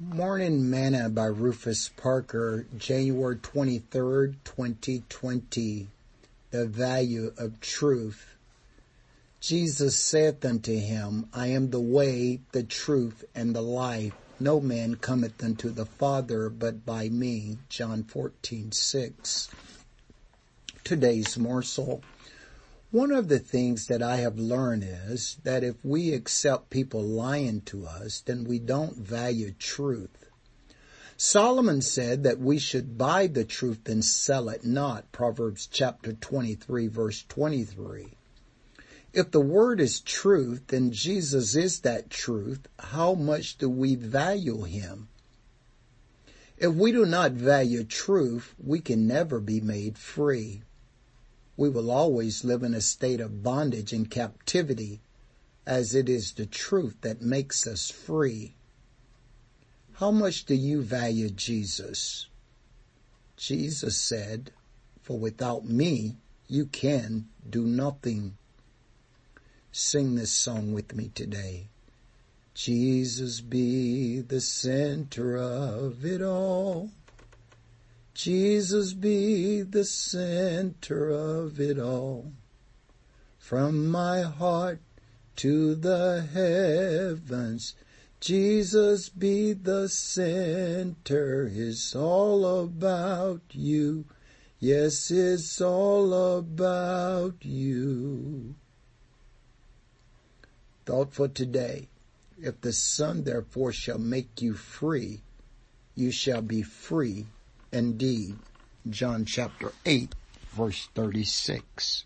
Morning Manna by Rufus Parker, January 23rd, 2020. The value of truth. Jesus saith unto him, I am the way, the truth, and the life. No man cometh unto the Father but by me. John 14, 6. Today's morsel. One of the things that I have learned is that if we accept people lying to us, then we don't value truth. Solomon said that we should buy the truth and sell it not, Proverbs chapter 23 verse 23. If the word is truth and Jesus is that truth, how much do we value him? If we do not value truth, we can never be made free we will always live in a state of bondage and captivity as it is the truth that makes us free. How much do you value Jesus? Jesus said, for without me, you can do nothing. Sing this song with me today. Jesus be the center of it all. Jesus be the center of it all. From my heart to the heavens, Jesus be the center. It's all about you. Yes, it's all about you. Thought for today. If the Son therefore shall make you free, you shall be free indeed. John chapter 8 verse 36.